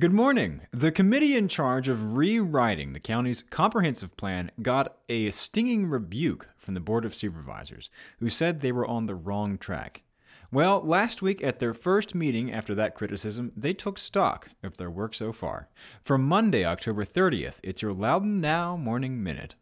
Good morning. The committee in charge of rewriting the county's comprehensive plan got a stinging rebuke from the Board of Supervisors, who said they were on the wrong track. Well, last week at their first meeting after that criticism, they took stock of their work so far. For Monday, October 30th, it's your Loudoun Now Morning Minute.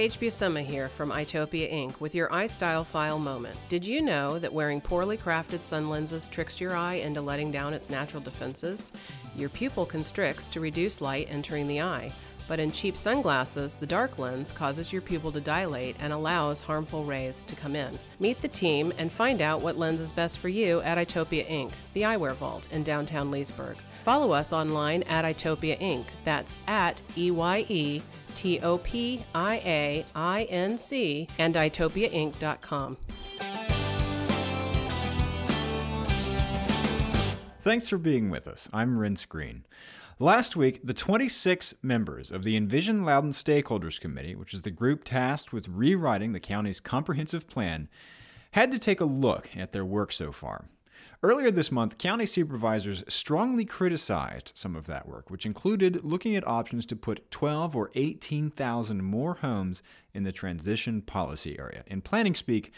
Paige Buscema here from Eyetopia Inc. with your iStyle File moment. Did you know that wearing poorly crafted sun lenses tricks your eye into letting down its natural defenses? Your pupil constricts to reduce light entering the eye. But in cheap sunglasses, the dark lens causes your pupil to dilate and allows harmful rays to come in. Meet the team and find out what lens is best for you at Eyetopia Inc., the eyewear vault in downtown Leesburg. Follow us online at Eyetopia Inc. That's at E Y E T O P I A I N C and eyetopiainc.com. Thanks for being with us. I'm Renss Greene. Last week, the 26 members of the Envision Loudoun Stakeholders Committee, which is the group tasked with rewriting the county's comprehensive plan, had to take a look at their work so far. Earlier this month, county supervisors strongly criticized some of that work, which included looking at options to put 12 or 18,000 more homes in the transition policy area. In planning speak,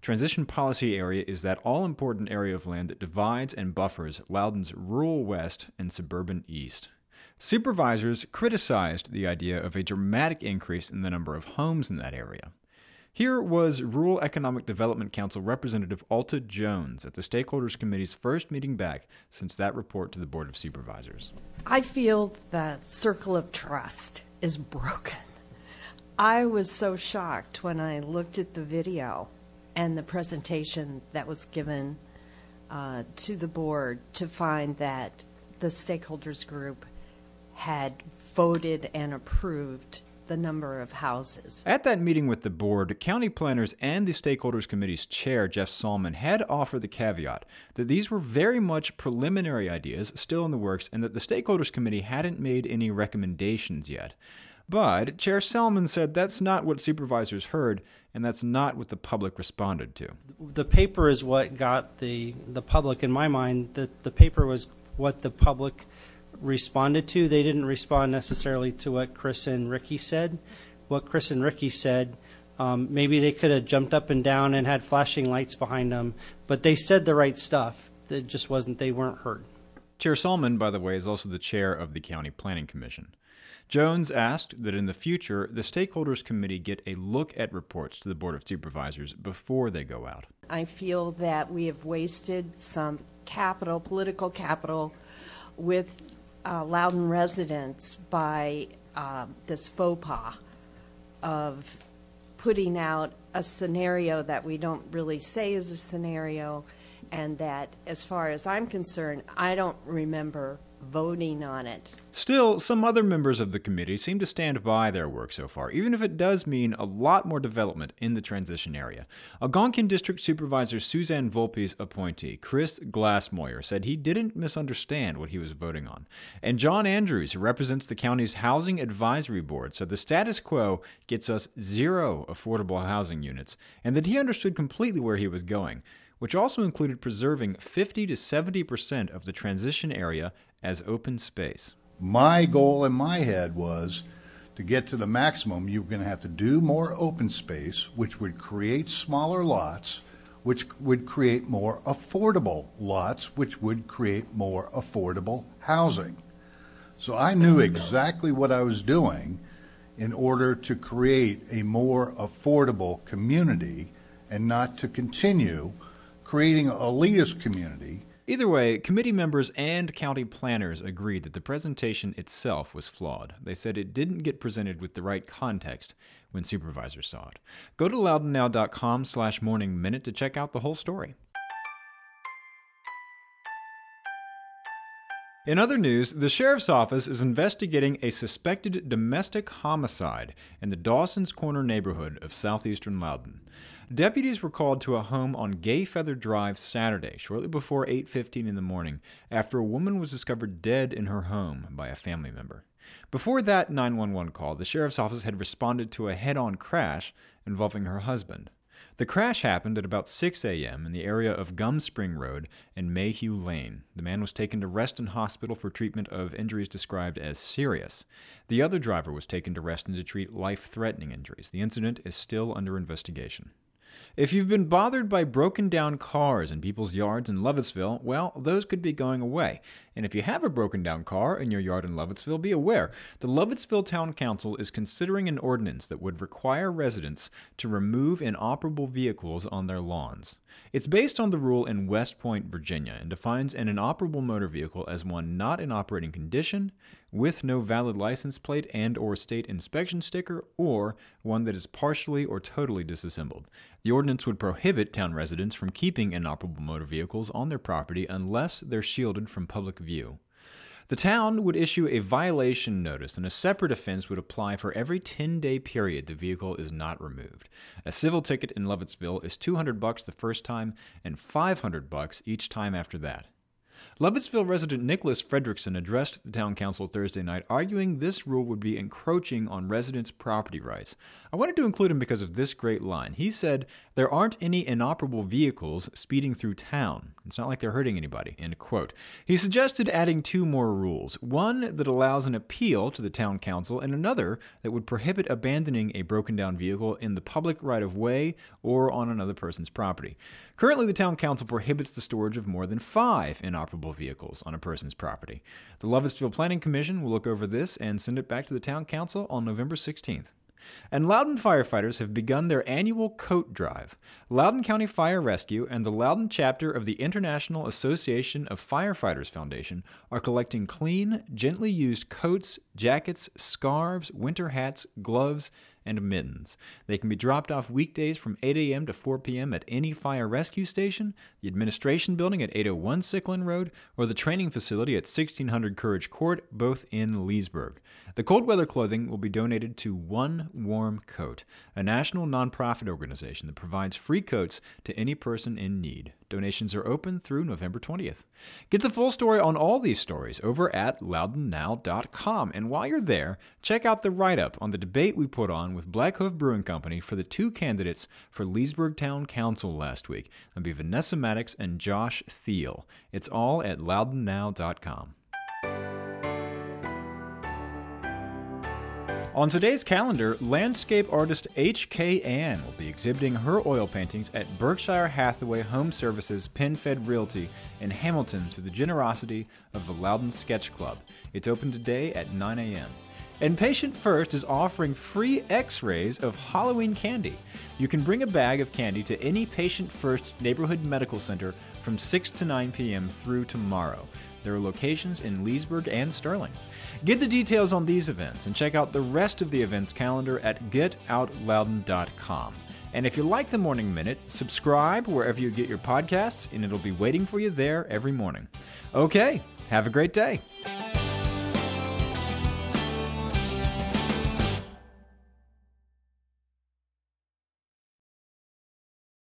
Transition policy area is that all important area of land that divides and buffers Loudoun's rural west and suburban east. Supervisors criticized the idea of a dramatic increase in the number of homes in that area. Here was Rural Economic Development Council Representative Alta Jones at the Stakeholders Committee's first meeting back since that report to the Board of Supervisors. I feel the circle of trust is broken. I was so shocked when I looked at the video and the presentation that was given uh, to the board to find that the stakeholders group had voted and approved the number of houses. At that meeting with the board, county planners and the Stakeholders Committee's chair, Jeff Salmon, had offered the caveat that these were very much preliminary ideas still in the works and that the Stakeholders Committee hadn't made any recommendations yet. But Chair Salmon said that's not what supervisors heard, and that's not what the public responded to. The paper is what got the, the public, in my mind, the, the paper was what the public responded to. They didn't respond necessarily to what Chris and Ricky said. What Chris and Ricky said, um, maybe they could have jumped up and down and had flashing lights behind them, but they said the right stuff. It just wasn't, they weren't heard. Chair Salmon, by the way, is also the chair of the County Planning Commission. Jones asked that in the future, the Stakeholders Committee get a look at reports to the Board of Supervisors before they go out. I feel that we have wasted some capital, political capital, with uh, Loudoun residents by uh, this faux pas of putting out a scenario that we don't really say is a scenario, and that, as far as I'm concerned, I don't remember voting on it. Still, some other members of the committee seem to stand by their work so far, even if it does mean a lot more development in the transition area. Algonquin District Supervisor Suzanne Volpe's appointee, Chris Glassmoyer, said he didn't misunderstand what he was voting on. And John Andrews, who represents the county's Housing Advisory Board, said the status quo gets us zero affordable housing units, and that he understood completely where he was going which also included preserving 50 to 70 percent of the transition area as open space. My goal in my head was to get to the maximum, you're going to have to do more open space, which would create smaller lots, which would create more affordable lots, which would create more affordable housing. So I knew exactly what I was doing in order to create a more affordable community and not to continue creating elitist community Either way, committee members and county planners agreed that the presentation itself was flawed. They said it didn't get presented with the right context when supervisors saw it. Go to loudounnow.com slash morning minute to check out the whole story. In other news, the sheriff's office is investigating a suspected domestic homicide in the Dawson's Corner neighborhood of southeastern Loudoun. Deputies were called to a home on Gay Feather Drive Saturday, shortly before 8:15 in the morning, after a woman was discovered dead in her home by a family member. Before that 911 call, the sheriff's office had responded to a head on crash involving her husband. The crash happened at about 6 a.m. in the area of Gum Spring Road and Mayhew Lane. The man was taken to Reston Hospital for treatment of injuries described as serious. The other driver was taken to Reston to treat life threatening injuries. The incident is still under investigation. If you've been bothered by broken down cars in people's yards in Lovettsville, well, those could be going away. And if you have a broken down car in your yard in Lovettsville, be aware the Lovettsville Town Council is considering an ordinance that would require residents to remove inoperable vehicles on their lawns. It's based on the rule in West Point, Virginia, and defines an inoperable motor vehicle as one not in operating condition, with no valid license plate and or state inspection sticker, or one that is partially or totally disassembled. The ordinance would prohibit town residents from keeping inoperable motor vehicles on their property unless they're shielded from public view. The town would issue a violation notice, and a separate offense would apply for every 10-day period the vehicle is not removed. A civil ticket in Lovettsville is 200 bucks the first time and 500 bucks each time after that. Lovettsville resident Nicholas Fredrickson addressed the town council Thursday night, arguing this rule would be encroaching on residents' property rights. I wanted to include him because of this great line. He said, There aren't any inoperable vehicles speeding through town. It's not like they're hurting anybody. End quote. He suggested adding two more rules one that allows an appeal to the town council, and another that would prohibit abandoning a broken down vehicle in the public right of way or on another person's property. Currently, the town council prohibits the storage of more than five inoperable vehicles on a person's property. The Lovettsville Planning Commission will look over this and send it back to the town council on November 16th. And Loudoun firefighters have begun their annual coat drive. Loudoun County Fire Rescue and the Loudoun chapter of the International Association of Firefighters Foundation are collecting clean, gently used coats, jackets, scarves, winter hats, gloves, and mittens. They can be dropped off weekdays from 8 a.m. to 4 p.m. at any fire rescue station, the administration building at 801 Sycolin Road, or the training facility at 1600 Courage Court, both in Leesburg. The cold weather clothing will be donated to One Warm Coat, a national nonprofit organization that provides free coats to any person in need. Donations are open through November 20th. Get the full story on all these stories over at loudounnow.com. And while you're there, check out the write up on the debate we put on with Black Hoof Brewing Company for the two candidates for Leesburg Town Council last week. That'll be Vanessa Maddox and Josh Thiel. It's all at loudounnow.com. On today's calendar, landscape artist H.K. Ann will be exhibiting her oil paintings at Berkshire Hathaway Home Services PenFed Realty in Hamilton through the generosity of the Loudoun Sketch Club. It's open today at 9 a.m. And Patient First is offering free x rays of Halloween candy. You can bring a bag of candy to any Patient First neighborhood medical center from 6 to 9 p.m. through tomorrow. There are locations in Leesburg and Sterling. Get the details on these events and check out the rest of the events calendar at getoutloudon.com. And if you like the Morning Minute, subscribe wherever you get your podcasts, and it'll be waiting for you there every morning. Okay, have a great day.